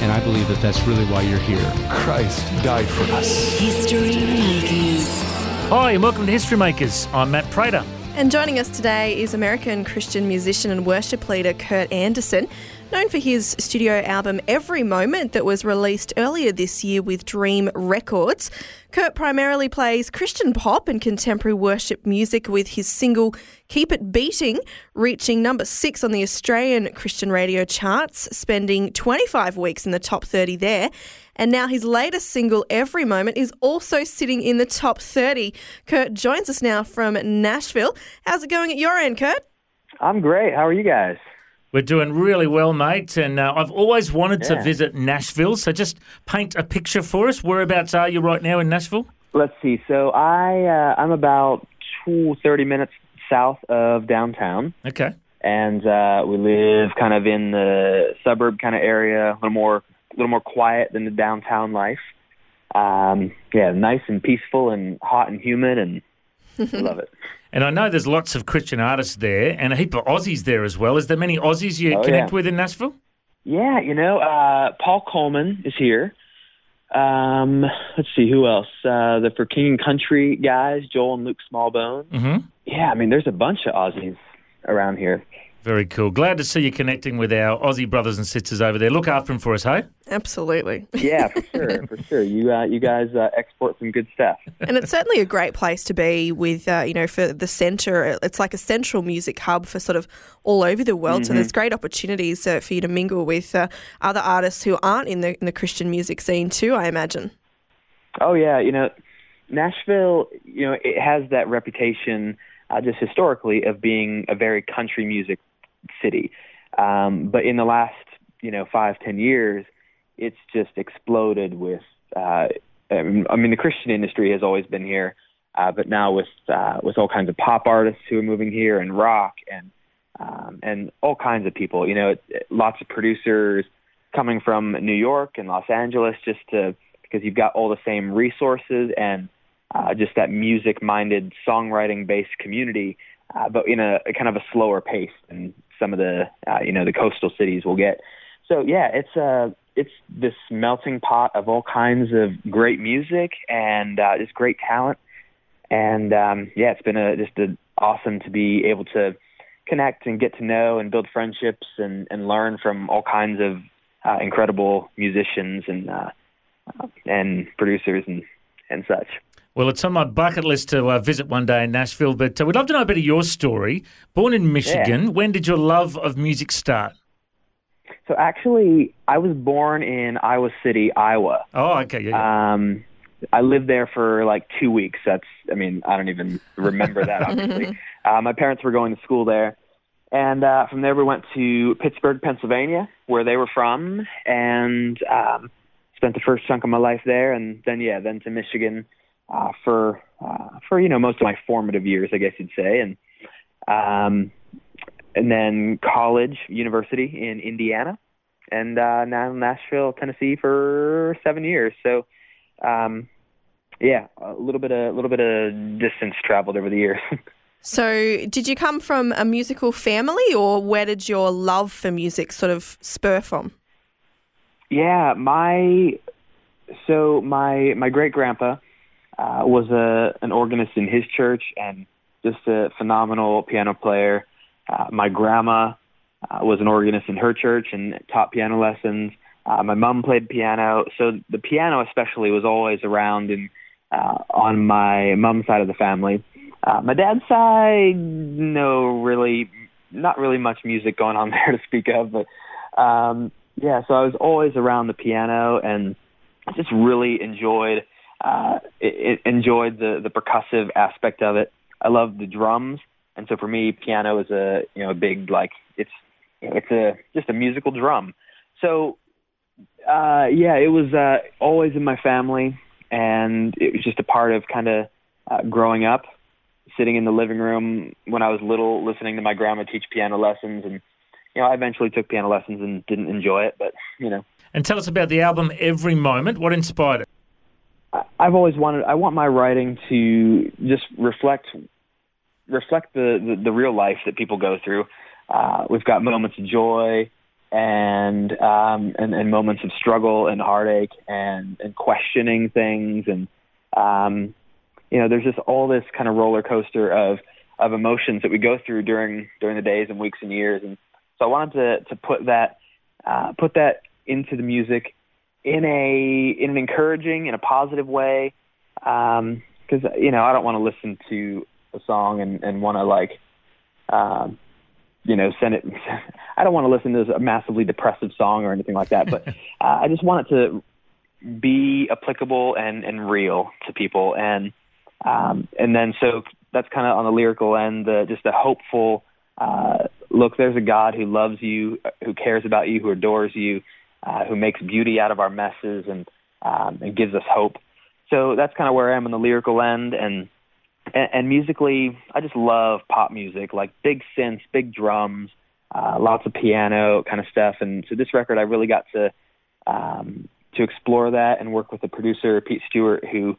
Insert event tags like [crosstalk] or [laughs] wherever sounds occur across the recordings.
And I believe that that's really why you're here. Christ died for us. History Makers. Hi, and welcome to History Makers. I'm Matt Prater. And joining us today is American Christian musician and worship leader Kurt Anderson, known for his studio album Every Moment that was released earlier this year with Dream Records. Kurt primarily plays Christian pop and contemporary worship music with his single Keep It Beating, reaching number six on the Australian Christian radio charts, spending 25 weeks in the top 30 there. And now his latest single, Every Moment, is also sitting in the top 30. Kurt joins us now from Nashville. How's it going at your end, Kurt? I'm great. How are you guys? We're doing really well, mate. And uh, I've always wanted to visit Nashville. So just paint a picture for us. Whereabouts are you right now in Nashville? Let's see. So I uh, I'm about two, 30 minutes south of downtown, Okay. and uh, we live kind of in the suburb kind of area, a little more a little more quiet than the downtown life. Um, yeah, nice and peaceful and hot and humid, and love it. [laughs] And I know there's lots of Christian artists there and a heap of Aussies there as well. Is there many Aussies you Oh, connect yeah. with in Nashville? Yeah, you know, uh, Paul Colman is here. Um, let's see who else. Uh, the For King and Country guys, Joel and Luke Smallbone. hmm Yeah, I mean, there's a bunch of Aussies around here. Very cool. Glad to see you connecting with our Aussie brothers and sisters over there. Look after them for us, hey? Absolutely. Yeah, for sure, for sure. [laughs] You uh, you guys uh, export some good stuff. and it's certainly a great place to be with, uh, you know, for the centre. It's like a central music hub for sort of all over the world. So there's great opportunities uh, for you to mingle with uh, other artists who aren't in the, in the Christian music scene too, I imagine. Oh yeah, you know, Nashville, you know, it has that reputation uh, just historically of being a very country music city. Um, but in the last, you know, five ten years, it's just exploded with. Uh, I mean, the Christian industry has always been here, uh, but now with uh, with all kinds of pop artists who are moving here and rock and um, and all kinds of people. You know, it, lots of producers coming from New York and Los Angeles just to because you've got all the same resources and uh, just that music-minded, songwriting-based community, uh, but in a, a kind of a slower pace than some of the uh, you know the coastal cities will get. So yeah, it's uh, it's this melting pot of all kinds of great music and uh, just great talent. And um, yeah, it's been a, just a, awesome to be able to connect and get to know and build friendships and, and learn from all kinds of uh, incredible musicians and uh, and producers and and such. Well, it's on my bucket list to uh, visit one day in Nashville, but uh, we'd love to know a bit of your story. Born in Michigan, when did your love of music start? So actually, I was born in Iowa City, Iowa. Oh, okay. Yeah, yeah. Um, I lived there for like two weeks. That's, I mean, I don't even remember that, obviously. [laughs] uh, my parents were going to school there. And uh, from there, we went to Pittsburgh, Pennsylvania, where they were from, and um, spent the first chunk of my life there. And then, yeah, then to Michigan uh, for, uh, for, you know, most of my formative years, I guess you'd say. And, um, and then college, university in Indiana, and uh, now Nashville, Tennessee for seven years. So, um, yeah, a little bit of a little bit of distance traveled over the years. [laughs] So, did you come from a musical family, or where did your love for music sort of spur from? yeah, my so my my great grandpa uh, was a an organist in his church and just a phenomenal piano player. Uh, my grandma uh, was an organist in her church and taught piano lessons. Uh, my mom played piano, so the piano especially was always around and uh, on my mom's side of the family. Uh, my dad's side, no, really, not really much music going on [laughs] there to speak of, but um, yeah. So I was always around the piano and just really enjoyed uh, it, it enjoyed the the percussive aspect of it. I love the drums, and so for me, piano is a you know a big like it's it's a just a musical drum. So Uh, yeah, it was uh, always in my family, and it was just a part of kind of uh, growing up, sitting in the living room when I was little, listening to my grandma teach piano lessons, and you know, I eventually took piano lessons and didn't enjoy it, but you know. And tell us about the album Every Moment. What inspired it? I've always wanted. I want my writing to just reflect reflect the the, the real life that people go through. Uh, we've got moments of joy and um, and, and moments of struggle and heartache and and questioning things and um, you know there's just all this kind of roller coaster of of emotions that we go through during during the days and weeks and years and so I wanted to to put that uh, put that into the music in a in an encouraging in a positive way because you know I don't want to listen to a song and and want to like um, you know send it. [laughs] I don't want to listen to a massively depressive song or anything like that, but [laughs] uh, I just want it to be applicable and and real to people and um, and then so that's kind of on the lyrical end, the, just the hopeful uh, look. There's a God who loves you, who cares about you, who adores you, uh, who makes beauty out of our messes and um, and gives us hope. So that's kind of where I am on the lyrical end, and, and and musically, I just love pop music, like big synths, big drums, uh, lots of piano kind of stuff. And so this record, I really got to um, to explore that and work with the producer Pete Stewart, who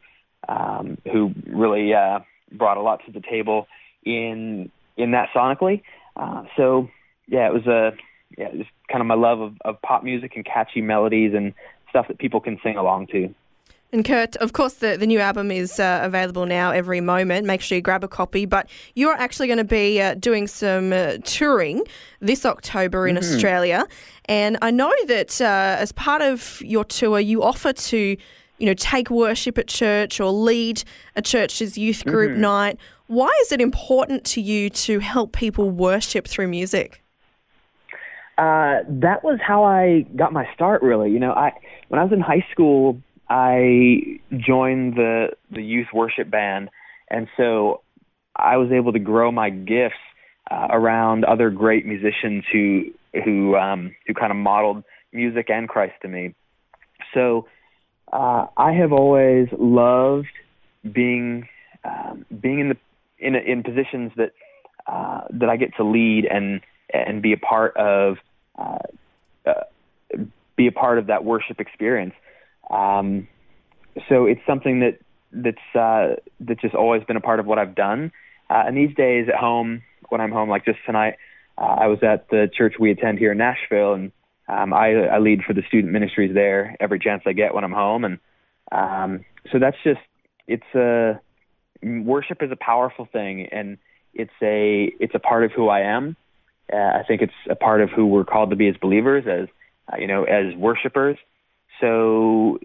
um, who really uh, brought a lot to the table in in that sonically. Uh, so yeah, it was a yeah, just kind of my love of, of pop music and catchy melodies and stuff that people can sing along to. And Kurt, of course, the, the new album is uh, available now every moment. Make sure you grab a copy. But you're actually going to be uh, doing some uh, touring this October in Mm-hmm. Australia. And I know that uh, as part of your tour, you offer to, you know, take worship at church or lead a church's youth group Mm-hmm. night. Why is it important to you to help people worship through music? Uh, that was how I got my start. Really, you know, I when I was in high school, I joined the the youth worship band, and so I was able to grow my gifts uh, around other great musicians who who um, who kind of modeled music and Christ to me. So uh, I have always loved being um, being in the in in positions that uh, that I get to lead and and be a part of uh, uh, be a part of that worship experience. Um, so it's something that that's uh, that's just always been a part of what I've done. Uh, and these days at home, when I'm home, like just tonight, uh, I was at the church we attend here in Nashville, and um, I, I lead for the student ministries there every chance I get when I'm home. And um, so that's just it's a worship is a powerful thing, and it's a it's a part of who I am. Uh, I think it's a part of who we're called to be as believers, as uh, you know, as worshipers. So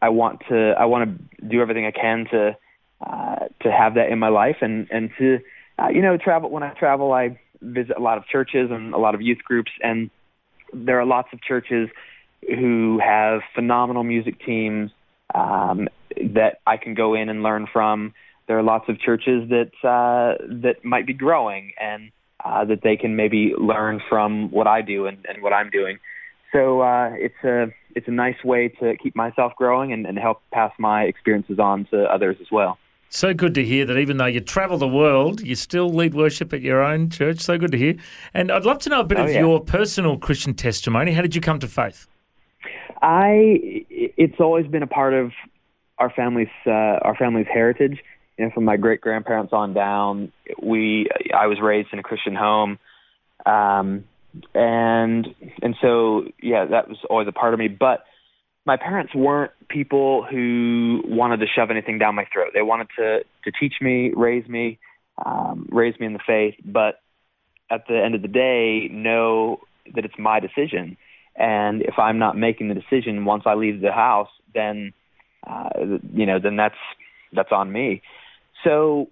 I want to I want to do everything I can to uh, to have that in my life and and to uh, you know travel. When I travel, I visit a lot of churches and a lot of youth groups, and there are lots of churches who have phenomenal music teams um, that I can go in and learn from. There are lots of churches that uh, that might be growing and uh, that they can maybe learn from what I do and, and what I'm doing. So uh, it's a it's a nice way to keep myself growing and, and help pass my experiences on to others as well. So good to hear that even though you travel the world, you still lead worship at your own church. So good to hear. And I'd love to know a bit Oh, of yeah. your personal Christian testimony. How did you come to faith? I it's always been a part of our family's uh, our family's heritage. You know, from my great grandparents on down, we I was raised in a Christian home, um, and and so yeah, that was always a part of me. But my parents weren't people who wanted to shove anything down my throat. They wanted to to teach me, raise me, um, raise me in the faith. But at the end of the day, know that it's my decision. And if I'm not making the decision once I leave the house, then uh, you know, then that's that's on me. So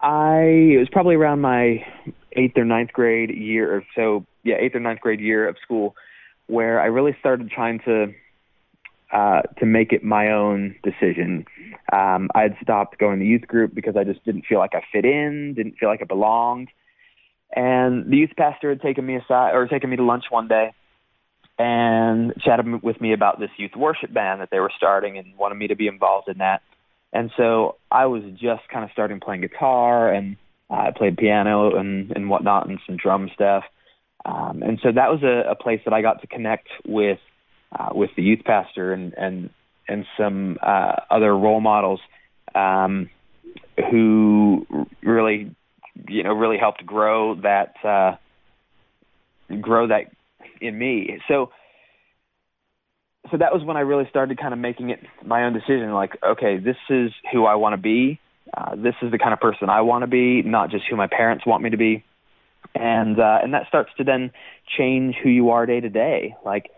I it was probably around my eighth or ninth grade year or so, yeah, eighth or ninth grade year of school, where I really started trying to uh, to make it my own decision. Um, I had stopped going to youth group because I just didn't feel like I fit in, didn't feel like I belonged. And the youth pastor had taken me aside or taken me to lunch one day and chatted with me about this youth worship band that they were starting and wanted me to be involved in that. And so I was just kind of starting playing guitar and I played piano and, and whatnot and some drum stuff. Um, and so that was a, a place that I got to connect with uh, with the youth pastor and and and some uh, other role models um, who really you know really helped grow that uh, grow that in me. So so that was when I really started kind of making it my own decision. Like, okay, this is who I want to be. Uh, this is the kind of person I want to be, not just who my parents want me to be. And uh, and that starts to then change who you are day to day. Like,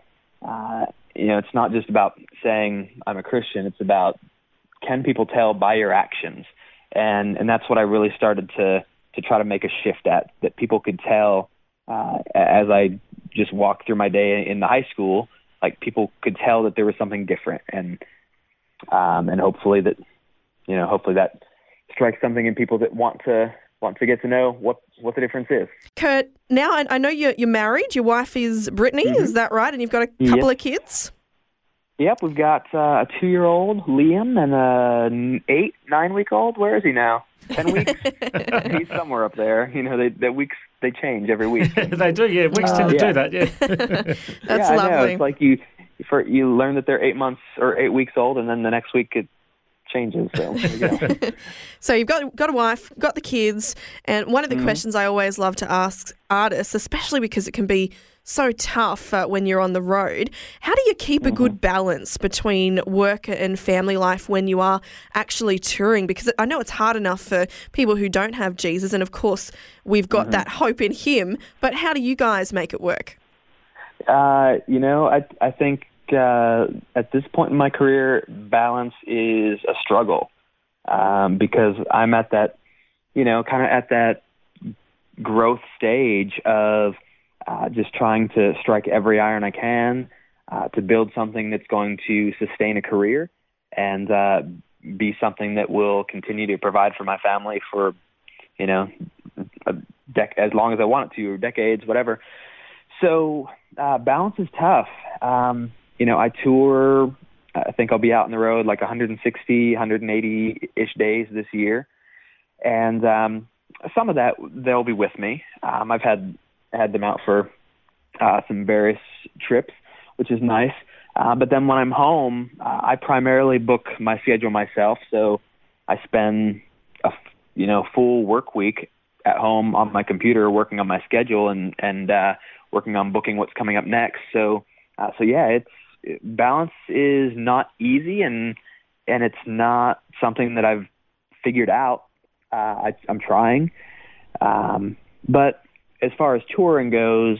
uh, you know, it's not just about saying I'm a Christian. It's about can people tell by your actions, and and that's what I really started to to try to make a shift at. That people could tell uh, as I just walked through my day in the high school like people could tell that there was something different and um and hopefully that you know hopefully that strikes something in people that want to want to get to know what what the difference is. Kurt, now I, I know you're you're married. Your wife is Brittany, mm-hmm. is that right? And you've got a couple yep. of kids. Yep, we've got uh, a two-year-old Liam and a eight, nine-week-old. Where is he now? Ten weeks. [laughs] [laughs] He's somewhere up there. You know, they, the weeks they change every week. [laughs] they do, yeah. Weeks uh, tend to yeah. do that, yeah. [laughs] That's yeah, lovely. I know. It's like you for you learn that they're eight months or eight weeks old, and then the next week it changes. So, you [laughs] so you've got got a wife, got the kids, and one of the Mm-hmm. questions I always love to ask artists, especially because it can be so tough uh, when you're on the road. How do you keep a Mm-hmm. good balance between work and family life when you are actually touring? Because I know it's hard enough for people who don't have Jesus, and of course we've got Mm-hmm. that hope in Him. But how do you guys make it work? Uh, you know, I I think uh, at this point in my career, balance is a struggle um, because I'm at that, you know, kind of at that growth stage of uh, just trying to strike every iron I can uh, to build something that's going to sustain a career and uh, be something that will continue to provide for my family for, you know, a dec- as long as I want it to, or decades, whatever. So uh, balance is tough. Um, you know, I tour. I think I'll be out on the road like 160, 180 ish days this year, and um, some of that they'll be with me. Um, I've had had them out for uh, some various trips, which is nice. Uh, but then when I'm home, uh, I primarily book my schedule myself. So I spend a you know full work week at home on my computer working on my schedule and and uh, working on booking what's coming up next. So uh, so yeah, it's balance is not easy and and it's not something that I've figured out. Uh, I, I'm trying, um, but as far as touring goes,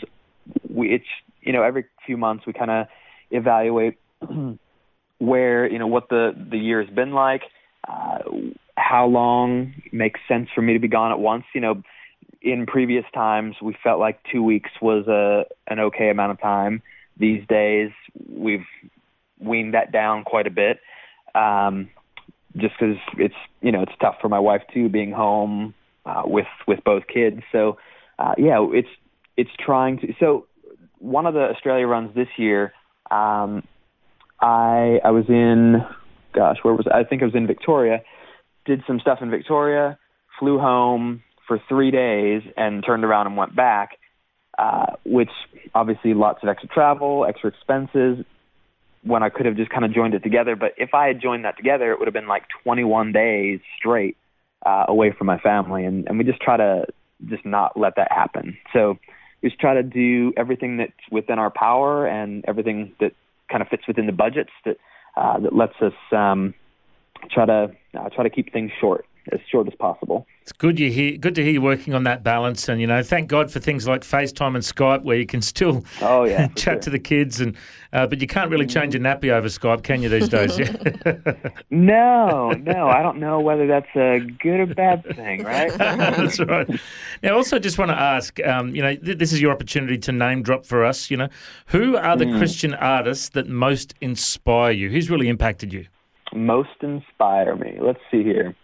we, it's you know every few months we kind of evaluate [clears throat] where you know what the the year has been like, uh, how long makes sense for me to be gone at once. You know, in previous times we felt like two weeks was a an okay amount of time. These days we've weaned that down quite a bit, um, just because it's you know it's tough for my wife too being home uh, with with both kids. So uh, yeah, it's it's trying to. So one of the Australia runs this year, um, I I was in, gosh, where was I? I think I was in Victoria. Did some stuff in Victoria, flew home for three days, and turned around and went back. Uh, which obviously lots of extra travel, extra expenses. When I could have just kind of joined it together, but if I had joined that together, it would have been like 21 days straight uh, away from my family, and and we just try to just not let that happen. So we just try to do everything that's within our power and everything that kind of fits within the budgets that uh, that lets us um, try to uh, try to keep things short as short as possible. It's good you hear, good to hear you working on that balance, and you know, thank God for things like FaceTime and Skype, where you can still oh yeah [laughs] chat sure. to the kids, and uh, but you can't really change a nappy over Skype, can you these days? [laughs] No, no, I don't know whether that's a good or bad thing, right? [laughs] that's right. Now, also, just want to ask, um, you know, th- this is your opportunity to name drop for us. You know, who are the Mm. Christian artists that most inspire you? Who's really impacted you? Most inspire me. Let's see here.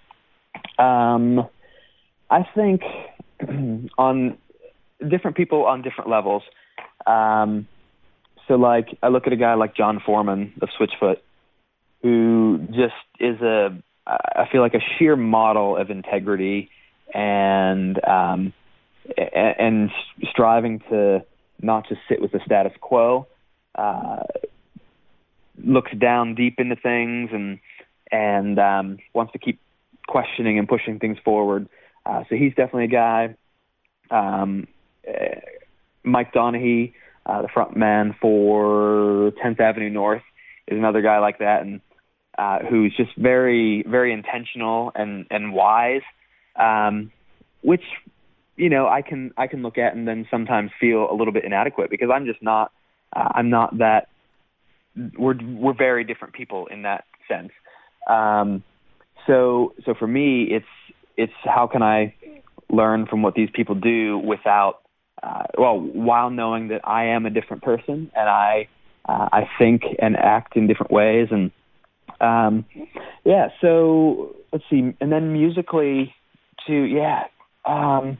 Um, I think [clears throat] on different people on different levels. Um, So like I look at a guy like Jon Foreman of Switchfoot, who just is a I feel like a sheer model of integrity and um, and striving to not just sit with the status quo. Uh, looks down deep into things and and um, wants to keep questioning and pushing things forward. Uh, so he's definitely a guy. Um, uh, Mike Donehey, uh, the front man for 10th Avenue North, is another guy like that, and uh, who's just very, very intentional and and wise, um, which you know I can I can look at and then sometimes feel a little bit inadequate because I'm just not uh, I'm not that we're we're very different people in that sense. Um, so so for me, it's it's how can I learn from what these people do without uh, well while knowing that I am a different person and I uh, I think and act in different ways and um, yeah. So let's see, and then musically too. Yeah. Um,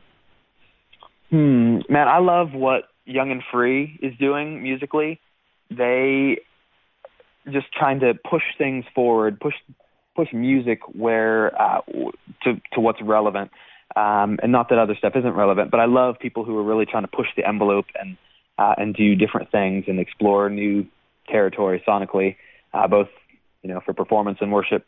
hmm. Man, I love what Young and Free is doing musically. They just trying to push things forward, push push music where uh, to to what's relevant, um, and not that other stuff isn't relevant. But I love people who are really trying to push the envelope and uh, and do different things and explore new territory sonically, uh, both you know for performance and worship.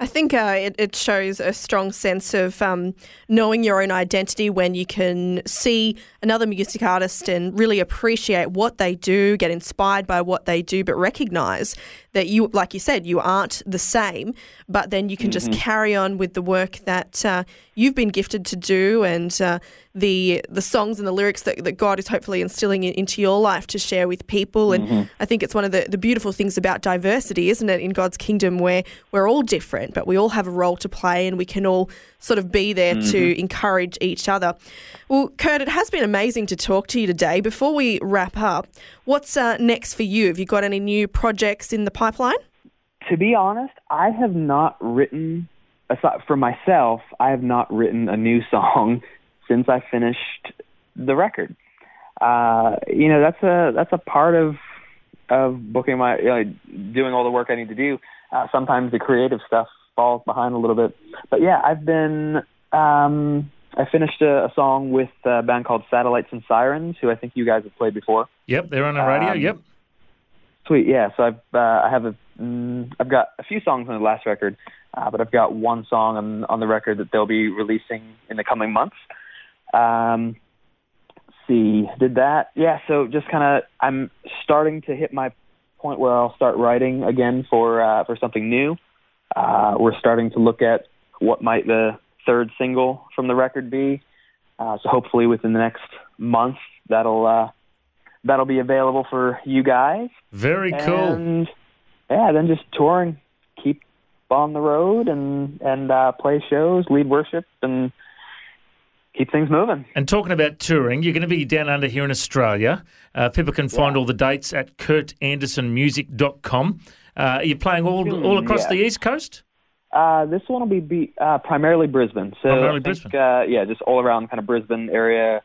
I think uh, it, it shows a strong sense of um, knowing your own identity when you can see another music artist and really appreciate what they do, get inspired by what they do, but recognize that you, like you said, you aren't the same, but then you can just Mm-hmm. carry on with the work that uh, you've been gifted to do and uh, the the songs and the lyrics that, that God is hopefully instilling into your life to share with people. And Mm-hmm. I think it's one of the, the beautiful things about diversity, isn't it, in God's kingdom where we're all different, but we all have a role to play and we can all sort of be there Mm-hmm. to encourage each other. Well, Kurt, it has been amazing to talk to you today. Before we wrap up, what's uh, next for you? Have you got any new projects in the pipeline? to be honest, I have not written aside for myself. I have not written a new [laughs] song since I finished the record. Uh, you know, that's a that's a part of of booking my you know, doing all the work I need to do. Uh, sometimes the creative stuff falls behind a little bit, but yeah, I've been. Um, I finished a, a song with a band called Satellites and Sirens, who I think you guys have played before. Yep, they're on the radio. Um, yep. Sweet, yeah. So I've uh, I have a mm, I've got a few songs on the last record, uh, but I've got one song on on the record that they'll be releasing in the coming months. Um, let's see, did that? Yeah. So just kind of I'm starting to hit my point where I'll start writing again for uh, for something new. Uh, we're starting to look at what might the third single from the record be. Uh, so hopefully within the next month that'll uh, that'll be available for you guys. Very cool. And yeah, then just touring, keep on the road and and uh, play shows, lead worship, and keep things moving. And talking about touring, you're going to be down under here in Australia. Uh, people can find all the dates at kurtandersonmusic.com. Uh, are you playing all all across yeah. the East Coast? Uh, this one will be, be uh, primarily Brisbane. So Primarily think, Brisbane. Uh, yeah, just all around kind of Brisbane area,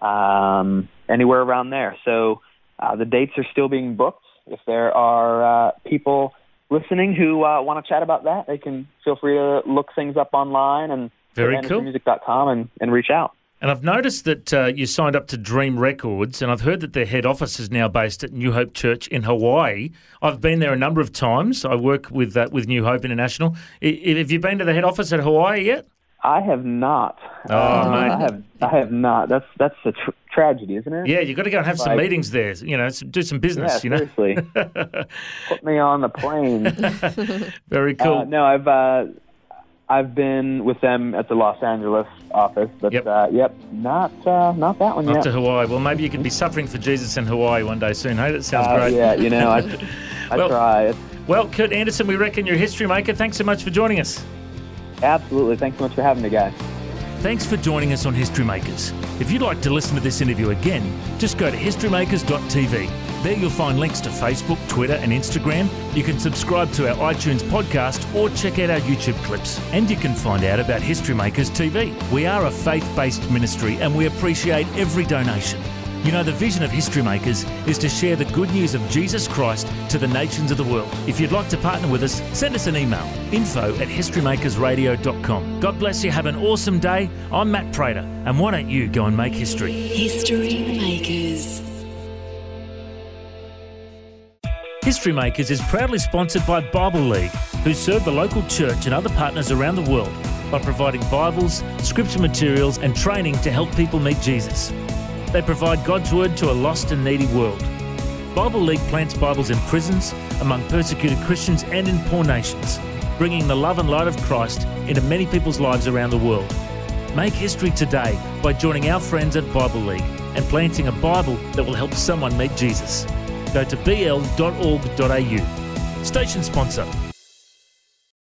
um, anywhere around there. So uh, the dates are still being booked. If there are uh, people listening who uh, want to chat about that, they can feel free to look things up online and Very cool. music.com and, and reach out. And I've noticed that uh, you signed up to Dream Records, and I've heard that their head office is now based at New Hope Church in Hawaii. I've been there a number of times. I work with uh, with New Hope International. I, I- have you been to the head office at Hawaii yet? I have not. Oh, Uh, mate. I have. I have not. That's that's a tr- tragedy, isn't it? Yeah, you've got to go and have some meetings there. You know, do some business. Yeah, you know, seriously. [laughs] Put me on the plane. very cool. Uh, no, I've uh, I've been with them at the Los Angeles office, but Yep. uh, yep, not uh, not that one Not yet. to Hawaii. Well, maybe you could be suffering for Jesus in Hawaii one day soon. Hey, that sounds Uh, great. yeah, you know, I [laughs] I Well- try. Well, Kurt Anderson, we reckon you're a history maker. Thanks so much for joining us. Absolutely. Thanks so much for having me, guys. Thanks for joining us on History Makers. If you'd like to listen to this interview again, just go to historymakers.tv. There you'll find links to Facebook, Twitter, and Instagram. You can subscribe to our iTunes podcast or check out our YouTube clips. And you can find out about History Makers TV. We are a faith based ministry and we appreciate every donation. You know, the vision of History Makers is to share the good news of Jesus Christ to the nations of the world. If you'd like to partner with us, send us an email info at historymakersradio.com. God bless you. Have an awesome day. I'm Matt Prater, and why don't you go and make history? History Makers. History Makers is proudly sponsored by Bible League, who serve the local church and other partners around the world by providing Bibles, scripture materials, and training to help people meet Jesus. They provide God's Word to a lost and needy world. Bible League plants Bibles in prisons, among persecuted Christians, and in poor nations, bringing the love and light of Christ into many people's lives around the world. Make history today by joining our friends at Bible League and planting a Bible that will help someone meet Jesus. Go to bl.org.au. Station sponsor